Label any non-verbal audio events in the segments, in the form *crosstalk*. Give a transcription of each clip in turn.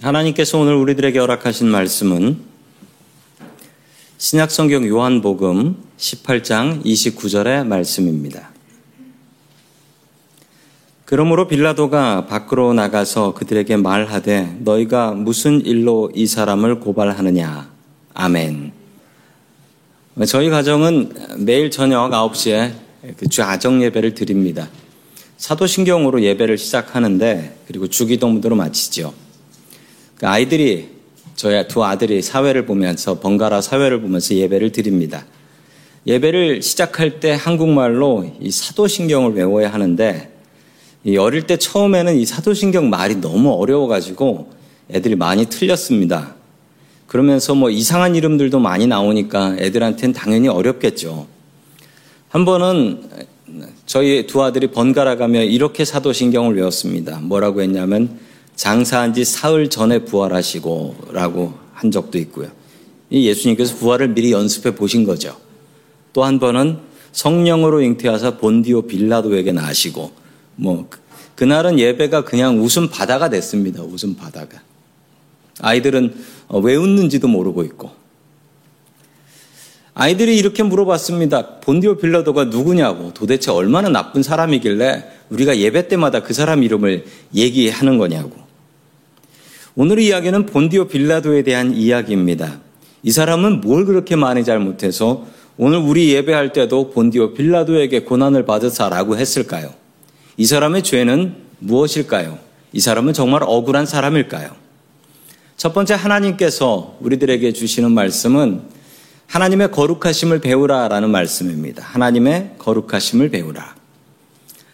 하나님께서 오늘 우리들에게 허락하신 말씀은 신약성경 요한복음 18장 29절의 말씀입니다. 그러므로 빌라도가 밖으로 나가서 그들에게 말하되 너희가 무슨 일로 이 사람을 고발하느냐. 아멘. 저희 가정은 매일 저녁 9시에 그 주아정 예배를 드립니다. 사도신경으로 예배를 시작하는데 그리고 주기도문으로 마치죠. 그 아이들이 저희 두 아들이 사회를 보면서 번갈아 사회를 보면서 예배를 드립니다. 예배를 시작할 때 한국말로 이 사도신경을 외워야 하는데 이 어릴 때 처음에는 이 사도신경 말이 너무 어려워가지고 애들이 많이 틀렸습니다. 그러면서 뭐 이상한 이름들도 많이 나오니까 애들한테는 당연히 어렵겠죠. 한 번은 저희 두 아들이 번갈아 가며 이렇게 사도신경을 외웠습니다. 뭐라고 했냐면 장사한 지 사흘 전에 부활하시고 라고 한 적도 있고요. 예수님께서 부활을 미리 연습해 보신 거죠. 또 한 번은 성령으로 잉태하사 본디오 빌라도에게 나시고 뭐 그날은 예배가 그냥 웃음 바다가 됐습니다. 웃음 바다가. 아이들은 왜 웃는지도 모르고 있고. 아이들이 이렇게 물어봤습니다. 본디오 빌라도가 누구냐고 도대체 얼마나 나쁜 사람이길래 우리가 예배 때마다 그 사람 이름을 얘기하는 거냐고. 오늘의 이야기는 본디오 빌라도에 대한 이야기입니다. 이 사람은 뭘 그렇게 많이 잘못해서 오늘 우리 예배할 때도 본디오 빌라도에게 고난을 받으사라고 했을까요? 이 사람의 죄는 무엇일까요? 이 사람은 정말 억울한 사람일까요? 첫 번째 하나님께서 우리들에게 주시는 말씀은 하나님의 거룩하심을 배우라라는 말씀입니다. 하나님의 거룩하심을 배우라.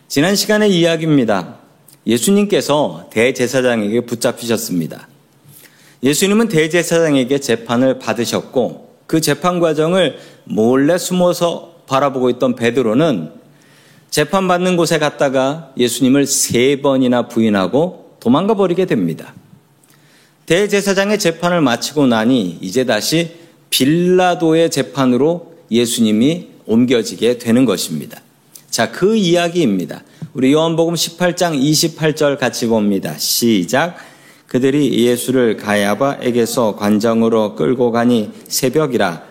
지난 시간의 이야기입니다. 예수님께서 대제사장에게 붙잡히셨습니다. 예수님은 대제사장에게 재판을 받으셨고 그 재판 과정을 몰래 숨어서 바라보고 있던 베드로는 재판받는 곳에 갔다가 예수님을 세 번이나 부인하고 도망가 버리게 됩니다. 대제사장의 재판을 마치고 나니 이제 다시 빌라도의 재판으로 예수님이 옮겨지게 되는 것입니다. 자, 그 이야기입니다. 우리 요한복음 18장 28절 같이 봅니다. 시작. 그들이 예수를 가야바에게서 관정으로 끌고 가니 새벽이라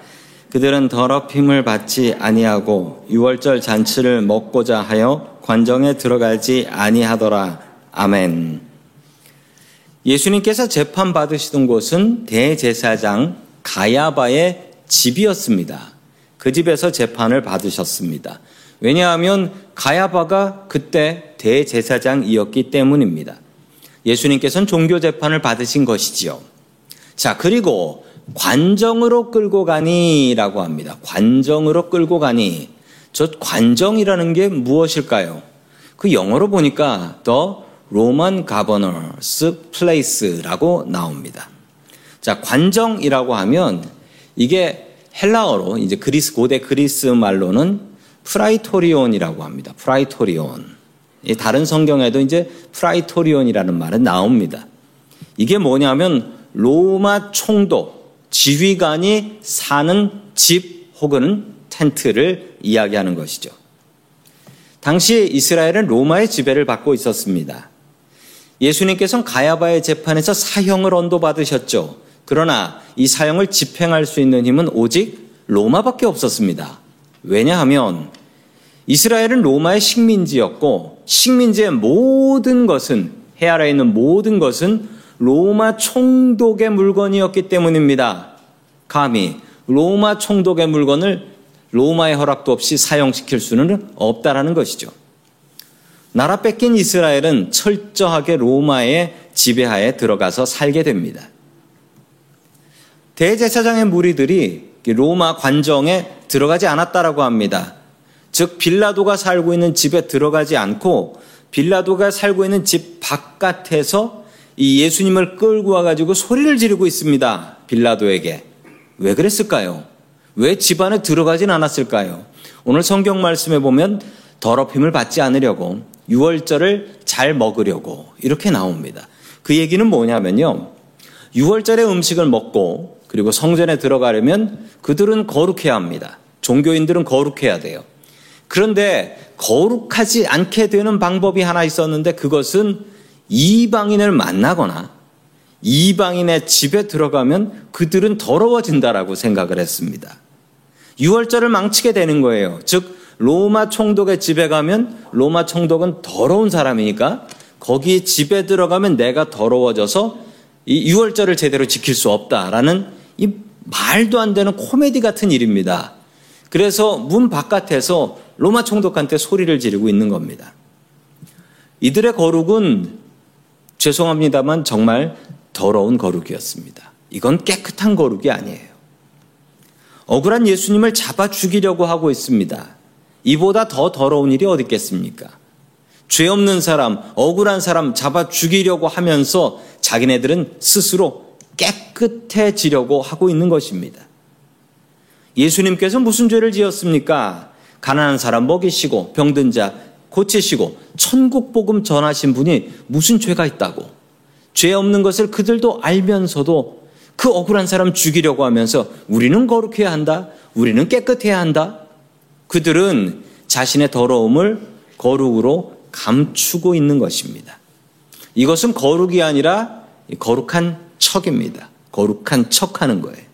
그들은 더럽힘을 받지 아니하고 유월절 잔치를 먹고자 하여 관정에 들어가지 아니하더라. 아멘. 예수님께서 재판 받으시던 곳은 대제사장 가야바의 집이었습니다. 그 집에서 재판을 받으셨습니다. 왜냐하면 가야바가 그때 대제사장이었기 때문입니다. 예수님께서는 종교 재판을 받으신 것이지요. 자, 그리고 관정으로 끌고 가니라고 합니다. 관정으로 끌고 가니. 저 관정이라는 게 무엇일까요? 그 영어로 보니까 The Roman Governor's Palace라고 나옵니다. 자, 관정이라고 하면 이게 헬라어로 이제 그리스 고대 그리스 말로는 프라이토리온이라고 합니다. 프라이토리온. 다른 성경에도 이제 프라이토리온이라는 말은 나옵니다. 이게 뭐냐면 로마 총독, 지휘관이 사는 집 혹은 텐트를 이야기하는 것이죠. 당시 이스라엘은 로마의 지배를 받고 있었습니다. 예수님께서는 가야바의 재판에서 사형을 언도받으셨죠. 그러나 이 사형을 집행할 수 있는 힘은 오직 로마밖에 없었습니다. 왜냐하면 이스라엘은 로마의 식민지였고 식민지의 모든 것은 해 아래에 있는 모든 것은 로마 총독의 물건이었기 때문입니다. 감히 로마 총독의 물건을 로마의 허락도 없이 사용시킬 수는 없다라는 것이죠. 나라 뺏긴 이스라엘은 철저하게 로마의 지배하에 들어가서 살게 됩니다. 대제사장의 무리들이 로마 관정에 들어가지 않았다라고 합니다. 즉 빌라도가 살고 있는 집에 들어가지 않고 빌라도가 살고 있는 집 바깥에서 이 예수님을 끌고 와가지고 소리를 지르고 있습니다. 빌라도에게. 왜 그랬을까요? 왜 집 안에 들어가진 않았을까요? 오늘 성경 말씀에 보면 더럽힘을 받지 않으려고 유월절을 잘 먹으려고 이렇게 나옵니다. 그 얘기는 뭐냐면요. 유월절에 음식을 먹고 그리고 성전에 들어가려면 그들은 거룩해야 합니다. 종교인들은 거룩해야 돼요. 그런데 거룩하지 않게 되는 방법이 하나 있었는데 그것은 이방인을 만나거나 이방인의 집에 들어가면 그들은 더러워진다라고 생각을 했습니다. 유월절을 망치게 되는 거예요. 즉 로마 총독의 집에 가면 로마 총독은 더러운 사람이니까 거기 집에 들어가면 내가 더러워져서 이 유월절을 제대로 지킬 수 없다라는 이 말도 안 되는 코미디 같은 일입니다. 그래서 문 바깥에서 로마 총독한테 소리를 지르고 있는 겁니다. 이들의 거룩은 죄송합니다만 정말 더러운 거룩이었습니다. 이건 깨끗한 거룩이 아니에요. 억울한 예수님을 잡아 죽이려고 하고 있습니다. 이보다 더 더러운 일이 어디 있겠습니까? 죄 없는 사람, 억울한 사람 잡아 죽이려고 하면서 자기네들은 스스로 깨끗해지려고 하고 있는 것입니다. 예수님께서 무슨 죄를 지었습니까? 가난한 사람 먹이시고 병든 자 고치시고 천국 복음 전하신 분이 무슨 죄가 있다고 죄 없는 것을 그들도 알면서도 그 억울한 사람 죽이려고 하면서 우리는 거룩해야 한다. 우리는 깨끗해야 한다. 그들은 자신의 더러움을 거룩으로 감추고 있는 것입니다. 이것은 거룩이 아니라 거룩한 척입니다. 거룩한 척 하는 거예요.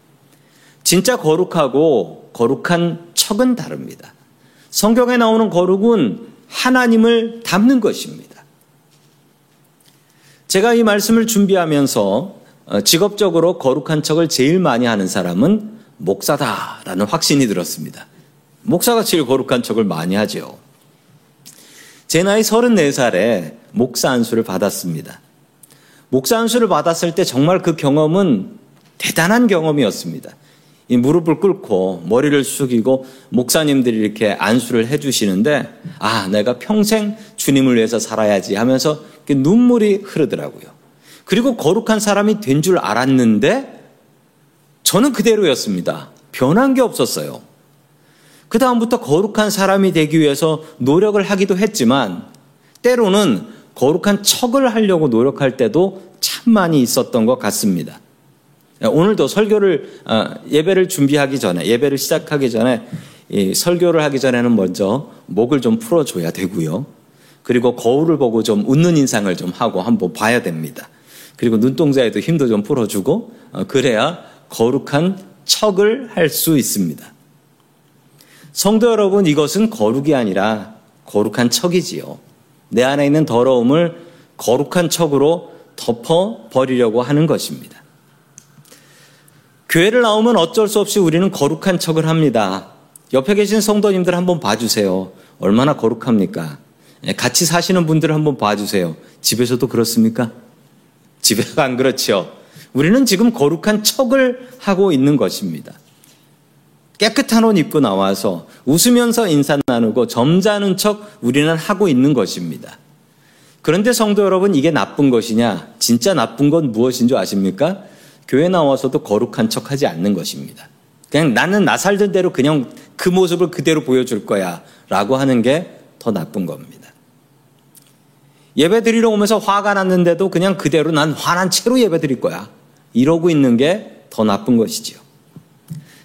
진짜 거룩하고 거룩한 척은 다릅니다. 성경에 나오는 거룩은 하나님을 닮는 것입니다. 제가 이 말씀을 준비하면서 어, 직업적으로 거룩한 척을 제일 많이 하는 사람은 목사다라는 확신이 들었습니다. 목사가 제일 거룩한 척을 많이 하죠. 제 나이 34살에 목사 안수를 받았습니다. 목사 안수를 받았을 때 정말 그 경험은 대단한 경험이었습니다. 이 무릎을 꿇고 머리를 숙이고 목사님들이 이렇게 안수를 해주시는데 아 내가 평생 주님을 위해서 살아야지 하면서 눈물이 흐르더라고요. 그리고 거룩한 사람이 된 줄 알았는데 저는 그대로였습니다. 변한 게 없었어요. 그 다음부터 거룩한 사람이 되기 위해서 노력을 하기도 했지만 때로는 거룩한 척을 하려고 노력할 때도 참 많이 있었던 것 같습니다. 오늘도 설교를 아, 예배를 준비하기 전에 예배를 시작하기 전에 설교를 하기 전에는 먼저 목을 좀 풀어줘야 되고요. 그리고 거울을 보고 좀 웃는 인상을 좀 하고 한번 봐야 됩니다. 그리고 눈동자에도 힘도 좀 풀어주고 어, 그래야 거룩한 척을 할 수 있습니다. 성도 여러분, 이것은 거룩이 아니라 거룩한 척이지요. 내 안에 있는 더러움을 거룩한 척으로 덮어 버리려고 하는 것입니다. 교회를 나오면 어쩔 수 없이 우리는 거룩한 척을 합니다. 옆에 계신 성도님들 한번 봐주세요. 얼마나 거룩합니까? 예, 같이 사시는 분들 한번 봐주세요. 집에서도 그렇습니까? *laughs* 집에서 안 그렇죠. 우리는 지금 거룩한 척을 하고 있는 것입니다. 깨끗한 옷 입고 나와서 웃으면서 인사 나누고 점잖은 척 우리는 하고 있는 것입니다. 그런데 성도 여러분, 이게 나쁜 것이냐? 진짜 나쁜 건 무엇인 줄 아십니까? 교회 나와서도 거룩한 척 하지 않는 것입니다. 그냥 나는 나 살던 대로 그냥 그 모습을 그대로 보여줄 거야. 라고 하는 게 더 나쁜 겁니다. 예배 드리러 오면서 화가 났는데도 그냥 그대로 난 화난 채로 예배 드릴 거야. 이러고 있는 게 더 나쁜 것이지요.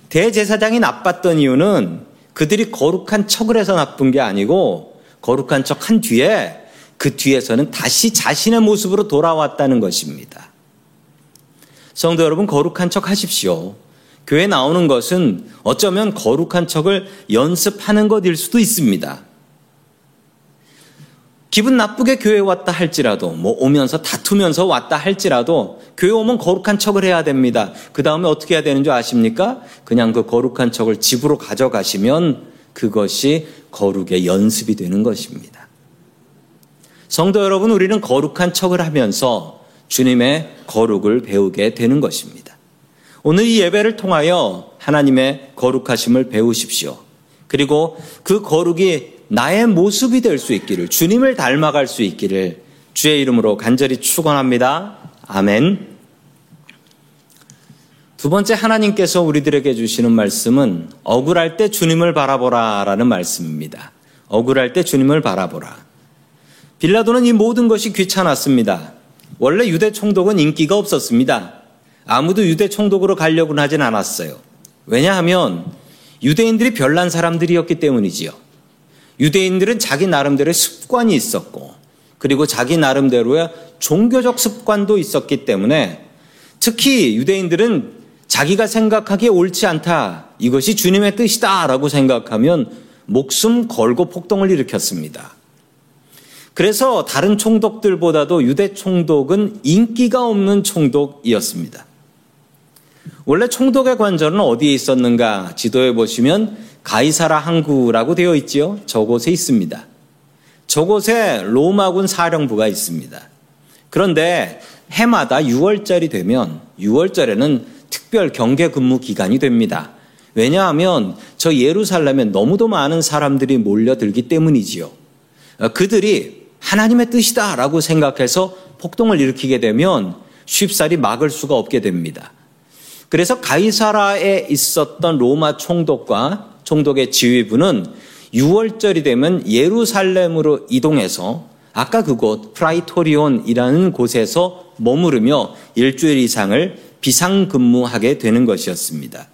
대제사장이 나빴던 이유는 그들이 거룩한 척을 해서 나쁜 게 아니고 거룩한 척 한 뒤에 그 뒤에서는 다시 자신의 모습으로 돌아왔다는 것입니다. 성도 여러분, 거룩한 척 하십시오. 교회 나오는 것은 어쩌면 거룩한 척을 연습하는 것일 수도 있습니다. 기분 나쁘게 교회 왔다 할지라도, 뭐 오면서 다투면서 왔다 할지라도, 교회 오면 거룩한 척을 해야 됩니다. 그 다음에 어떻게 해야 되는 줄 아십니까? 그냥 그 거룩한 척을 집으로 가져가시면 그것이 거룩의 연습이 되는 것입니다. 성도 여러분, 우리는 거룩한 척을 하면서 주님의 거룩을 배우게 되는 것입니다. 오늘 이 예배를 통하여 하나님의 거룩하심을 배우십시오. 그리고 그 거룩이 나의 모습이 될 수 있기를 주님을 닮아갈 수 있기를 주의 이름으로 간절히 축원합니다. 아멘. 두 번째 하나님께서 우리들에게 주시는 말씀은 억울할 때 주님을 바라보라라는 말씀입니다. 억울할 때 주님을 바라보라. 빌라도는 이 모든 것이 귀찮았습니다. 원래 유대 총독은 인기가 없었습니다. 아무도 유대 총독으로 가려고는 하진 않았어요. 왜냐하면 유대인들이 별난 사람들이었기 때문이지요. 유대인들은 자기 나름대로의 습관이 있었고 그리고 자기 나름대로의 종교적 습관도 있었기 때문에 특히 유대인들은 자기가 생각하기에 옳지 않다. 이것이 주님의 뜻이다. 라고 생각하면 목숨 걸고 폭동을 일으켰습니다. 그래서 다른 총독들보다도 유대 총독은 인기가 없는 총독이었습니다. 원래 총독의 관절은 어디에 있었는가 지도에 보시면 가이사라 항구라고 되어 있지요. 저곳에 있습니다. 저곳에 로마군 사령부가 있습니다. 그런데 해마다 6월절이 되면 6월절에는 특별 경계 근무 기간이 됩니다. 왜냐하면 저 예루살렘에 너무도 많은 사람들이 몰려들기 때문이지요. 그들이 하나님의 뜻이다라고 생각해서 폭동을 일으키게 되면 쉽사리 막을 수가 없게 됩니다. 그래서 가이사라에 있었던 로마 총독과 총독의 지휘부는 유월절이 되면 예루살렘으로 이동해서 아까 그곳 프라이토리온이라는 곳에서 머무르며 일주일 이상을 비상근무하게 되는 것이었습니다.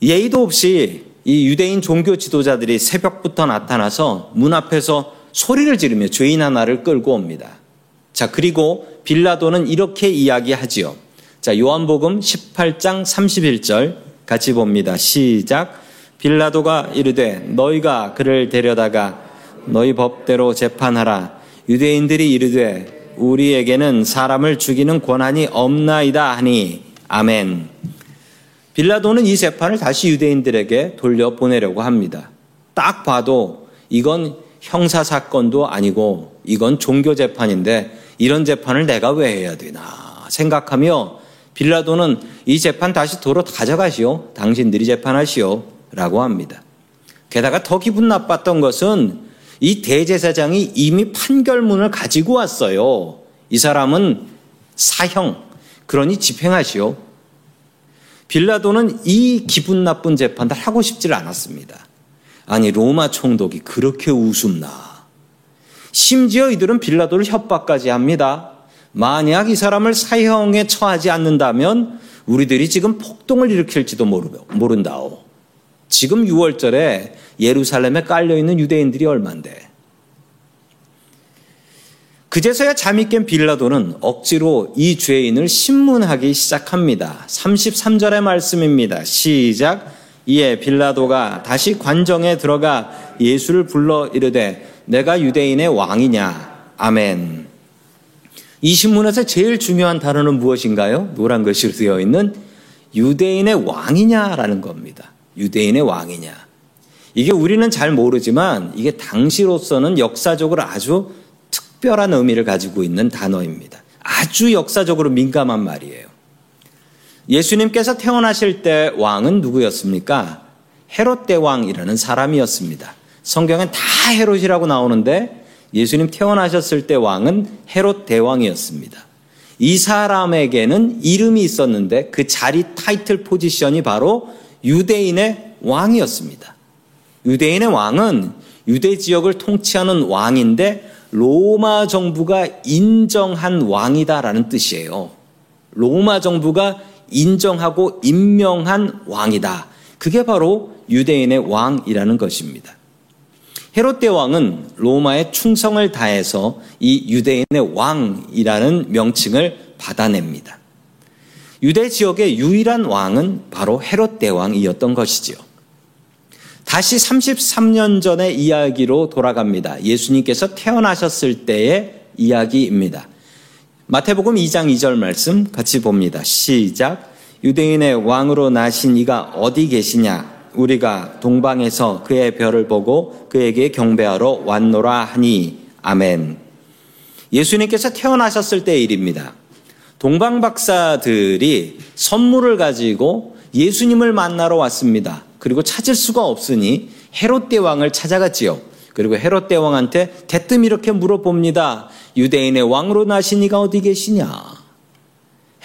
예의도 없이 이 유대인 종교 지도자들이 새벽부터 나타나서 문 앞에서 소리를 지르며 죄인 하나를 끌고 옵니다. 자, 그리고 빌라도는 이렇게 이야기하지요. 자, 요한복음 18장 31절 같이 봅니다. 시작. 빌라도가 이르되 너희가 그를 데려다가 너희 법대로 재판하라. 유대인들이 이르되 우리에게는 사람을 죽이는 권한이 없나이다 하니 아멘. 빌라도는 이 재판을 다시 유대인들에게 돌려보내려고 합니다. 딱 봐도 이건 형사 사건도 아니고 이건 종교 재판인데 이런 재판을 내가 왜 해야 되나 생각하며 빌라도는 이 재판 다시 도로 가져가시오. 당신들이 재판하시오. 라고 합니다. 게다가 더 기분 나빴던 것은 이 대제사장이 이미 판결문을 가지고 왔어요. 이 사람은 사형, 그러니 집행하시오. 빌라도는 이 기분 나쁜 재판을 하고 싶지 않았습니다. 아니, 로마 총독이 그렇게 우습나. 심지어 이들은 빌라도를 협박까지 합니다. 만약 이 사람을 사형에 처하지 않는다면 우리들이 지금 폭동을 일으킬지도 모른다오. 지금 6월절에 예루살렘에 깔려있는 유대인들이 얼만데. 그제서야 잠이 깬 빌라도는 억지로 이 죄인을 신문하기 시작합니다. 33절의 말씀입니다. 시작. 이에 빌라도가 다시 관정에 들어가 예수를 불러 이르되 내가 유대인의 왕이냐. 아멘. 이 신문에서 제일 중요한 단어는 무엇인가요? 노란 글씨로 되어 있는 유대인의 왕이냐라는 겁니다. 유대인의 왕이냐. 이게 우리는 잘 모르지만 이게 당시로서는 역사적으로 아주 특별한 의미를 가지고 있는 단어입니다. 아주 역사적으로 민감한 말이에요. 예수님께서 태어나실 때 왕은 누구였습니까? 헤롯 대왕이라는 사람이었습니다. 성경엔 다 헤롯이라고 나오는데 예수님 태어나셨을 때 왕은 헤롯 대왕이었습니다. 이 사람에게는 이름이 있었는데 그 자리 타이틀 포지션이 바로 유대인의 왕이었습니다. 유대인의 왕은 유대 지역을 통치하는 왕인데 로마 정부가 인정한 왕이다라는 뜻이에요. 로마 정부가 인정하고 임명한 왕이다. 그게 바로 유대인의 왕이라는 것입니다. 헤롯 대왕은 로마의 충성을 다해서 이 유대인의 왕이라는 명칭을 받아냅니다. 유대 지역의 유일한 왕은 바로 헤롯 대왕이었던 것이지요. 다시 33년 전의 이야기로 돌아갑니다. 예수님께서 태어나셨을 때의 이야기입니다. 마태복음 2장 2절 말씀 같이 봅니다. 시작. 유대인의 왕으로 나신 이가 어디 계시냐? 우리가 동방에서 그의 별을 보고 그에게 경배하러 왔노라 하니 아멘. 예수님께서 태어나셨을 때의 일입니다. 동방 박사들이 선물을 가지고 예수님을 만나러 왔습니다. 그리고 찾을 수가 없으니 헤롯 대왕을 찾아갔지요. 그리고 헤롯 대왕한테 대뜸 이렇게 물어봅니다. 유대인의 왕으로 나신 이가 어디 계시냐?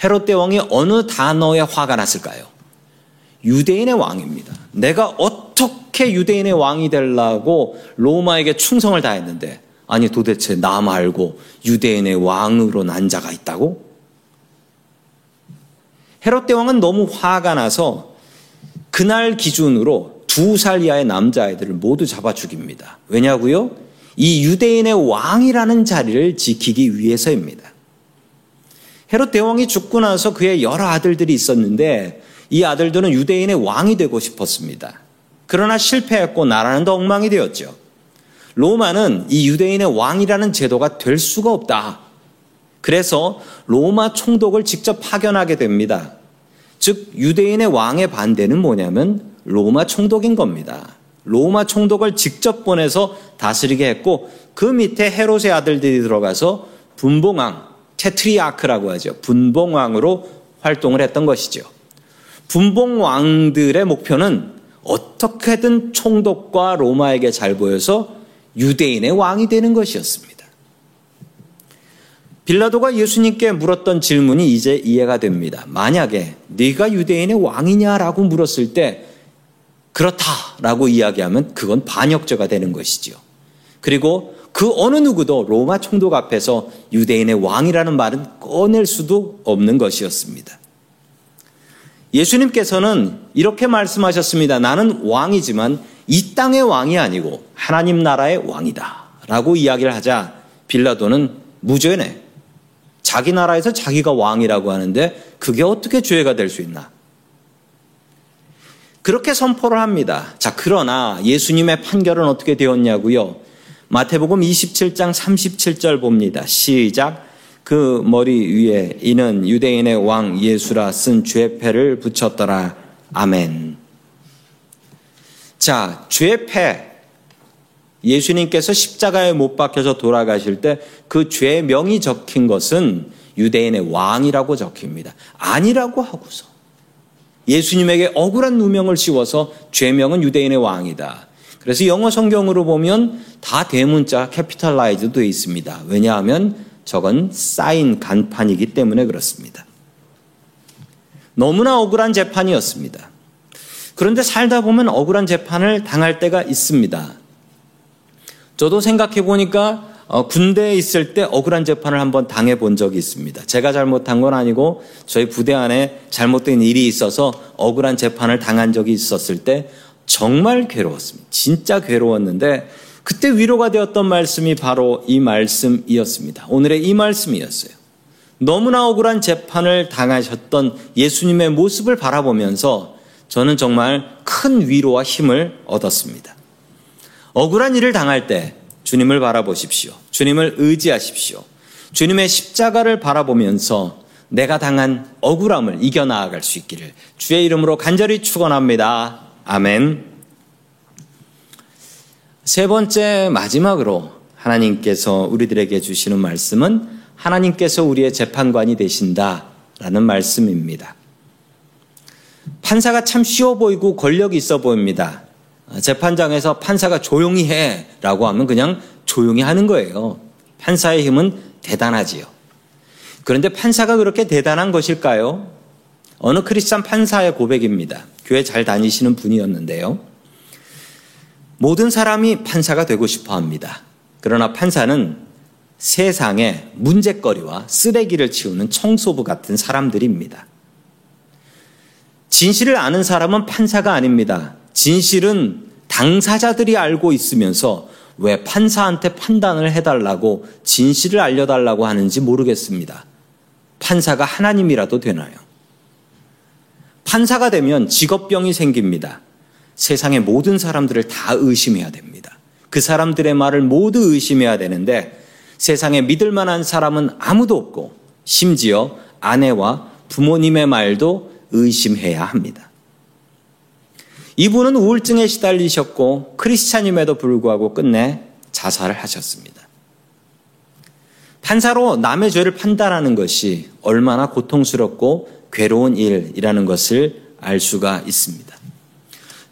헤롯 대왕이 어느 단어에 화가 났을까요? 유대인의 왕입니다. 내가 어떻게 유대인의 왕이 되려고 로마에게 충성을 다했는데 아니 도대체 나 말고 유대인의 왕으로 난 자가 있다고? 헤롯 대왕은 너무 화가 나서 그날 기준으로 두 살 이하의 남자아이들을 모두 잡아 죽입니다. 왜냐고요? 이 유대인의 왕이라는 자리를 지키기 위해서입니다. 헤롯 대왕이 죽고 나서 그의 여러 아들들이 있었는데 이 아들들은 유대인의 왕이 되고 싶었습니다. 그러나 실패했고 나라는 더 엉망이 되었죠. 로마는 이 유대인의 왕이라는 제도가 될 수가 없다. 그래서 로마 총독을 직접 파견하게 됩니다. 즉 유대인의 왕의 반대는 뭐냐면 로마 총독인 겁니다. 로마 총독을 직접 보내서 다스리게 했고 그 밑에 헤롯의 아들들이 들어가서 분봉왕, 테트리아크라고 하죠. 분봉왕으로 활동을 했던 것이죠. 분봉왕들의 목표는 어떻게든 총독과 로마에게 잘 보여서 유대인의 왕이 되는 것이었습니다. 빌라도가 예수님께 물었던 질문이 이제 이해가 됩니다. 만약에 네가 유대인의 왕이냐라고 물었을 때 그렇다라고 이야기하면 그건 반역죄가 되는 것이지요. 그리고 그 어느 누구도 로마 총독 앞에서 유대인의 왕이라는 말은 꺼낼 수도 없는 것이었습니다. 예수님께서는 이렇게 말씀하셨습니다. 나는 왕이지만 이 땅의 왕이 아니고 하나님 나라의 왕이다. 라고 이야기를 하자 빌라도는 무죄네. 자기 나라에서 자기가 왕이라고 하는데 그게 어떻게 죄가 될 수 있나? 그렇게 선포를 합니다. 자, 그러나 예수님의 판결은 어떻게 되었냐고요? 마태복음 27장 37절 봅니다. 시작. 그 머리 위에 이는 유대인의 왕 예수라 쓴 죄패를 붙였더라. 아멘. 자, 죄패. 예수님께서 십자가에 못 박혀서 돌아가실 때 그 죄명이 적힌 것은 유대인의 왕이라고 적힙니다. 아니라고 하고서 예수님에게 억울한 누명을 씌워서 죄명은 유대인의 왕이다. 그래서 영어 성경으로 보면 다 대문자 capitalize 되어 있습니다. 왜냐하면 저건 쌓인 간판이기 때문에 그렇습니다. 너무나 억울한 재판이었습니다. 그런데 살다 보면 억울한 재판을 당할 때가 있습니다. 저도 생각해 보니까 어, 군대에 있을 때 억울한 재판을 한번 당해 본 적이 있습니다. 제가 잘못한 건 아니고 저희 부대 안에 잘못된 일이 있어서 억울한 재판을 당한 적이 있었을 때 정말 괴로웠습니다. 진짜 괴로웠는데 그때 위로가 되었던 말씀이 바로 이 말씀이었습니다. 오늘의 이 말씀이었어요. 너무나 억울한 재판을 당하셨던 예수님의 모습을 바라보면서 저는 정말 큰 위로와 힘을 얻었습니다. 억울한 일을 당할 때 주님을 바라보십시오. 주님을 의지하십시오. 주님의 십자가를 바라보면서 내가 당한 억울함을 이겨나아갈 수 있기를 주의 이름으로 간절히 축원합니다. 아멘. 세 번째 마지막으로 하나님께서 우리들에게 주시는 말씀은 하나님께서 우리의 재판관이 되신다라는 말씀입니다. 판사가 참 쉬워 보이고 권력이 있어 보입니다. 재판장에서 판사가 조용히 해 라고 하면 그냥 조용히 하는 거예요. 판사의 힘은 대단하지요. 그런데 판사가 그렇게 대단한 것일까요? 어느 크리스찬 판사의 고백입니다. 교회 잘 다니시는 분이었는데요. 모든 사람이 판사가 되고 싶어 합니다. 그러나 판사는 세상의 문제거리와 쓰레기를 치우는 청소부 같은 사람들입니다. 진실을 아는 사람은 판사가 아닙니다. 진실은 당사자들이 알고 있으면서 왜 판사한테 판단을 해달라고 진실을 알려달라고 하는지 모르겠습니다. 판사가 하나님이라도 되나요? 판사가 되면 직업병이 생깁니다. 세상의 모든 사람들을 다 의심해야 됩니다. 그 사람들의 말을 모두 의심해야 되는데 세상에 믿을 만한 사람은 아무도 없고 심지어 아내와 부모님의 말도 의심해야 합니다. 이분은 우울증에 시달리셨고 크리스찬임에도 불구하고 끝내 자살을 하셨습니다. 판사로 남의 죄를 판단하는 것이 얼마나 고통스럽고 괴로운 일이라는 것을 알 수가 있습니다.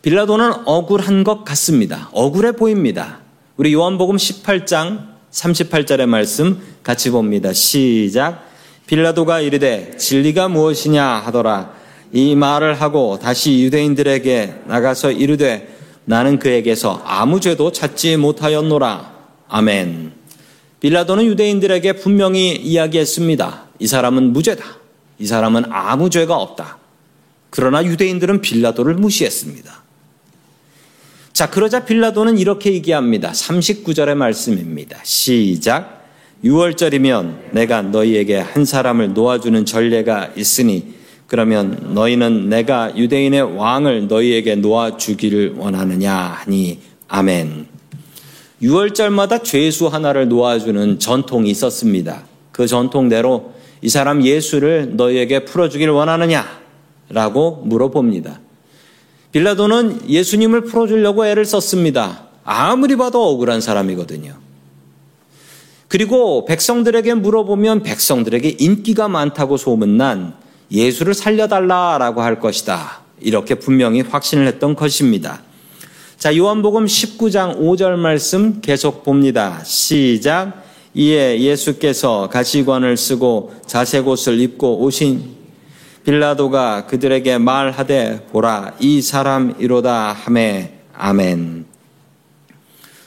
빌라도는 억울한 것 같습니다. 억울해 보입니다. 우리 요한복음 18장 38절의 말씀 같이 봅니다. 시작. 빌라도가 이르되 진리가 무엇이냐 하더라. 이 말을 하고 다시 유대인들에게 나가서 이르되 나는 그에게서 아무 죄도 찾지 못하였노라. 아멘. 빌라도는 유대인들에게 분명히 이야기했습니다. 이 사람은 무죄다. 이 사람은 아무 죄가 없다. 그러나 유대인들은 빌라도를 무시했습니다. 자, 그러자 빌라도는 이렇게 얘기합니다. 39절의 말씀입니다. 시작. 6월절이면 내가 너희에게 한 사람을 놓아주는 전례가 있으니 그러면 너희는 내가 유대인의 왕을 너희에게 놓아 주기를 원하느냐 하니 아멘. 6월절마다 죄수 하나를 놓아주는 전통이 있었습니다. 그 전통대로 이 사람 예수를 너희에게 풀어주기를 원하느냐? 라고 물어봅니다. 빌라도는 예수님을 풀어주려고 애를 썼습니다. 아무리 봐도 억울한 사람이거든요. 그리고 백성들에게 물어보면 백성들에게 인기가 많다고 소문난 예수를 살려달라라고 할 것이다. 이렇게 분명히 확신을 했던 것입니다. 자, 요한복음 19장 5절 말씀 계속 봅니다. 시작. 이에 예수께서 가시관을 쓰고 자색 옷을 입고 오신 빌라도가 그들에게 말하되 보라 이 사람이로다 하매 아멘.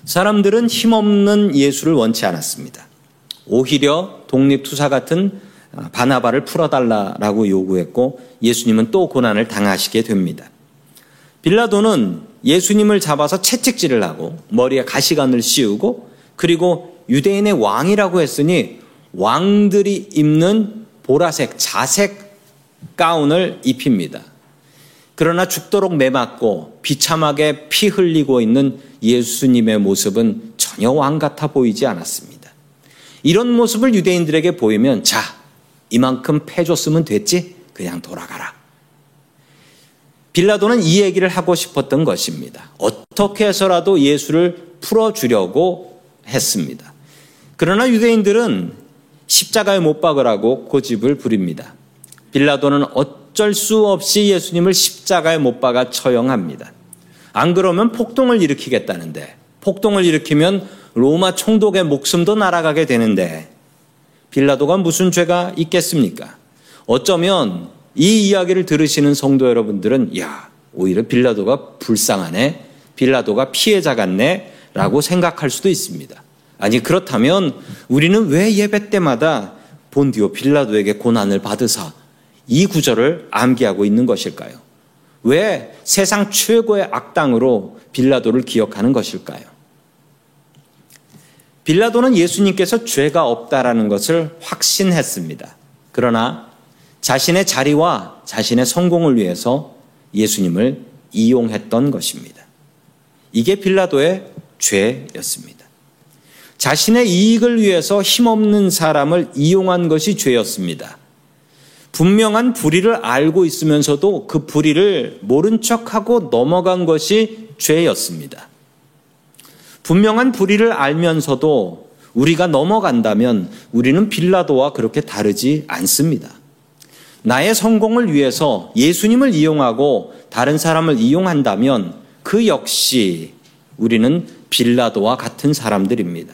사람들은 힘없는 예수를 원치 않았습니다. 오히려 독립투사 같은 바나바를 풀어달라라고 요구했고 예수님은 또 고난을 당하시게 됩니다. 빌라도는 예수님을 잡아서 채찍질을 하고 머리에 가시관을 씌우고 그리고 유대인의 왕이라고 했으니 왕들이 입는 보라색 자색 가운을 입힙니다. 그러나 죽도록 매맞고 비참하게 피 흘리고 있는 예수님의 모습은 전혀 왕 같아 보이지 않았습니다. 이런 모습을 유대인들에게 보이면 자, 이만큼 패줬으면 됐지? 그냥 돌아가라. 빌라도는 이 얘기를 하고 싶었던 것입니다. 어떻게 해서라도 예수를 풀어주려고 했습니다. 그러나 유대인들은 십자가에 못 박으라고 고집을 부립니다. 빌라도는 어쩔 수 없이 예수님을 십자가에 못 박아 처형합니다. 안 그러면 폭동을 일으키겠다는데 폭동을 일으키면 로마 총독의 목숨도 날아가게 되는데 빌라도가 무슨 죄가 있겠습니까? 어쩌면 이 이야기를 들으시는 성도 여러분들은 야 오히려 빌라도가 불쌍하네 빌라도가 피해자 같네 라고 생각할 수도 있습니다. 아니 그렇다면 우리는 왜 예배 때마다 본디오 빌라도에게 고난을 받으사 이 구절을 암기하고 있는 것일까요? 왜 세상 최고의 악당으로 빌라도를 기억하는 것일까요? 빌라도는 예수님께서 죄가 없다라는 것을 확신했습니다. 그러나 자신의 자리와 자신의 성공을 위해서 예수님을 이용했던 것입니다. 이게 빌라도의 죄였습니다. 자신의 이익을 위해서 힘없는 사람을 이용한 것이 죄였습니다. 분명한 불의를 알고 있으면서도 그 불의를 모른 척하고 넘어간 것이 죄였습니다. 분명한 불의를 알면서도 우리가 넘어간다면 우리는 빌라도와 그렇게 다르지 않습니다. 나의 성공을 위해서 예수님을 이용하고 다른 사람을 이용한다면 그 역시 우리는 빌라도와 같은 사람들입니다.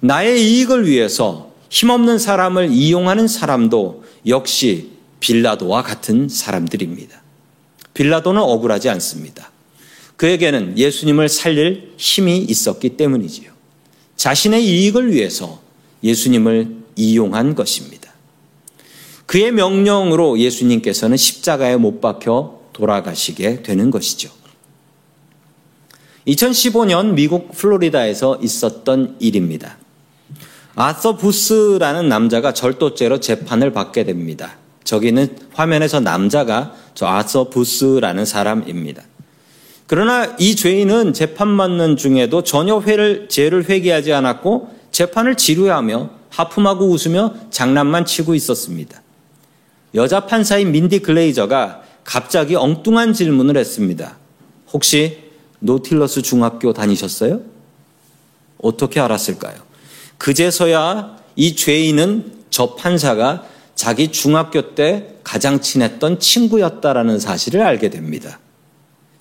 나의 이익을 위해서 힘없는 사람을 이용하는 사람도 역시 빌라도와 같은 사람들입니다. 빌라도는 억울하지 않습니다. 그에게는 예수님을 살릴 힘이 있었기 때문이지요. 자신의 이익을 위해서 예수님을 이용한 것입니다. 그의 명령으로 예수님께서는 십자가에 못 박혀 돌아가시게 되는 것이죠. 2015년 미국 플로리다에서 있었던 일입니다. 아서 부스라는 남자가 절도죄로 재판을 받게 됩니다. 저기는 화면에서 남자가 저 아서 부스라는 사람입니다. 그러나 이 죄인은 재판받는 중에도 전혀 회를, 죄를 회개하지 않았고 재판을 지루해하며 하품하고 웃으며 장난만 치고 있었습니다. 여자 판사인 민디 글레이저가 갑자기 엉뚱한 질문을 했습니다. 혹시 노틸러스 중학교 다니셨어요? 어떻게 알았을까요? 그제서야 이 죄인은 저 판사가 자기 중학교 때 가장 친했던 친구였다라는 사실을 알게 됩니다.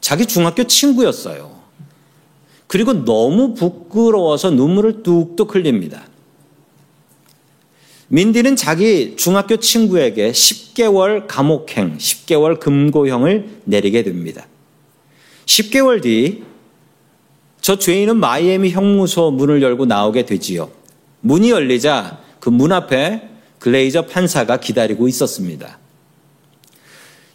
자기 중학교 친구였어요. 그리고 너무 부끄러워서 눈물을 뚝뚝 흘립니다. 민디는 자기 중학교 친구에게 10개월 감옥행, 10개월 금고형을 내리게 됩니다. 10개월 뒤, 저 죄인은 마이애미 형무소 문을 열고 나오게 되지요. 문이 열리자 그 문 앞에 글레이저 판사가 기다리고 있었습니다.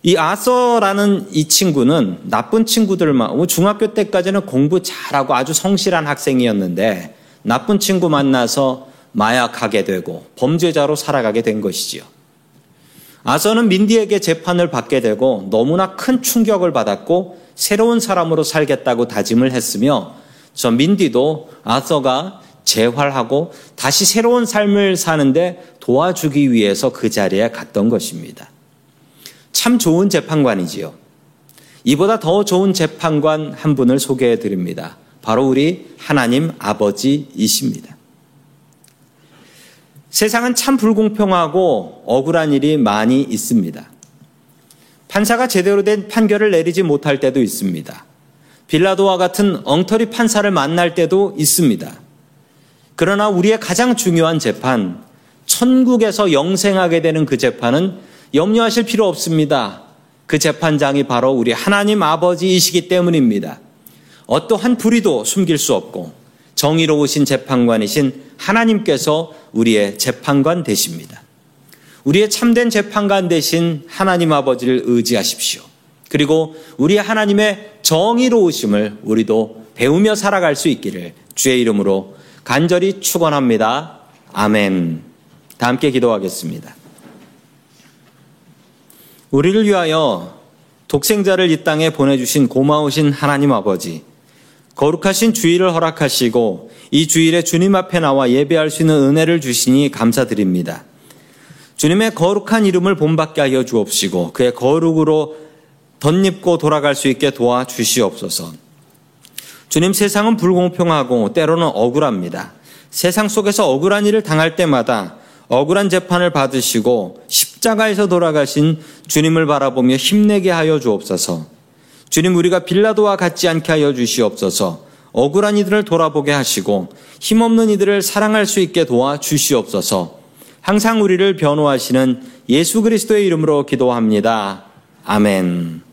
이 아서라는 이 친구는 나쁜 친구들만, 중학교 때까지는 공부 잘하고 아주 성실한 학생이었는데 나쁜 친구 만나서 마약하게 되고 범죄자로 살아가게 된 것이지요. 아서는 민디에게 재판을 받게 되고 너무나 큰 충격을 받았고 새로운 사람으로 살겠다고 다짐을 했으며 저 민디도 아서가 재활하고 다시 새로운 삶을 사는데 도와주기 위해서 그 자리에 갔던 것입니다. 참 좋은 재판관이지요. 이보다 더 좋은 재판관 한 분을 소개해 드립니다. 바로 우리 하나님 아버지이십니다. 세상은 참 불공평하고 억울한 일이 많이 있습니다. 판사가 제대로 된 판결을 내리지 못할 때도 있습니다. 빌라도와 같은 엉터리 판사를 만날 때도 있습니다. 그러나 우리의 가장 중요한 재판, 천국에서 영생하게 되는 그 재판은 염려하실 필요 없습니다. 그 재판장이 바로 우리 하나님 아버지이시기 때문입니다. 어떠한 불의도 숨길 수 없고 정의로우신 재판관이신 하나님께서 우리의 재판관 되십니다. 우리의 참된 재판관 되신 하나님 아버지를 의지하십시오. 그리고 우리 하나님의 정의로우심을 우리도 배우며 살아갈 수 있기를 주의 이름으로 간절히 축원합니다. 아멘. 다 함께 기도하겠습니다. 우리를 위하여 독생자를 이 땅에 보내주신 고마우신 하나님 아버지, 거룩하신 주일을 허락하시고 이 주일에 주님 앞에 나와 예배할 수 있는 은혜를 주시니 감사드립니다. 주님의 거룩한 이름을 본받게 하여 주옵시고 그의 거룩으로 덧입고 돌아갈 수 있게 도와 주시옵소서. 주님 세상은 불공평하고 때로는 억울합니다. 세상 속에서 억울한 일을 당할 때마다 억울한 재판을 받으시고 십자가에서 돌아가신 주님을 바라보며 힘내게 하여 주옵소서. 주님 우리가 빌라도와 같지 않게 하여 주시옵소서. 억울한 이들을 돌아보게 하시고 힘없는 이들을 사랑할 수 있게 도와 주시옵소서. 항상 우리를 변호하시는 예수 그리스도의 이름으로 기도합니다. 아멘.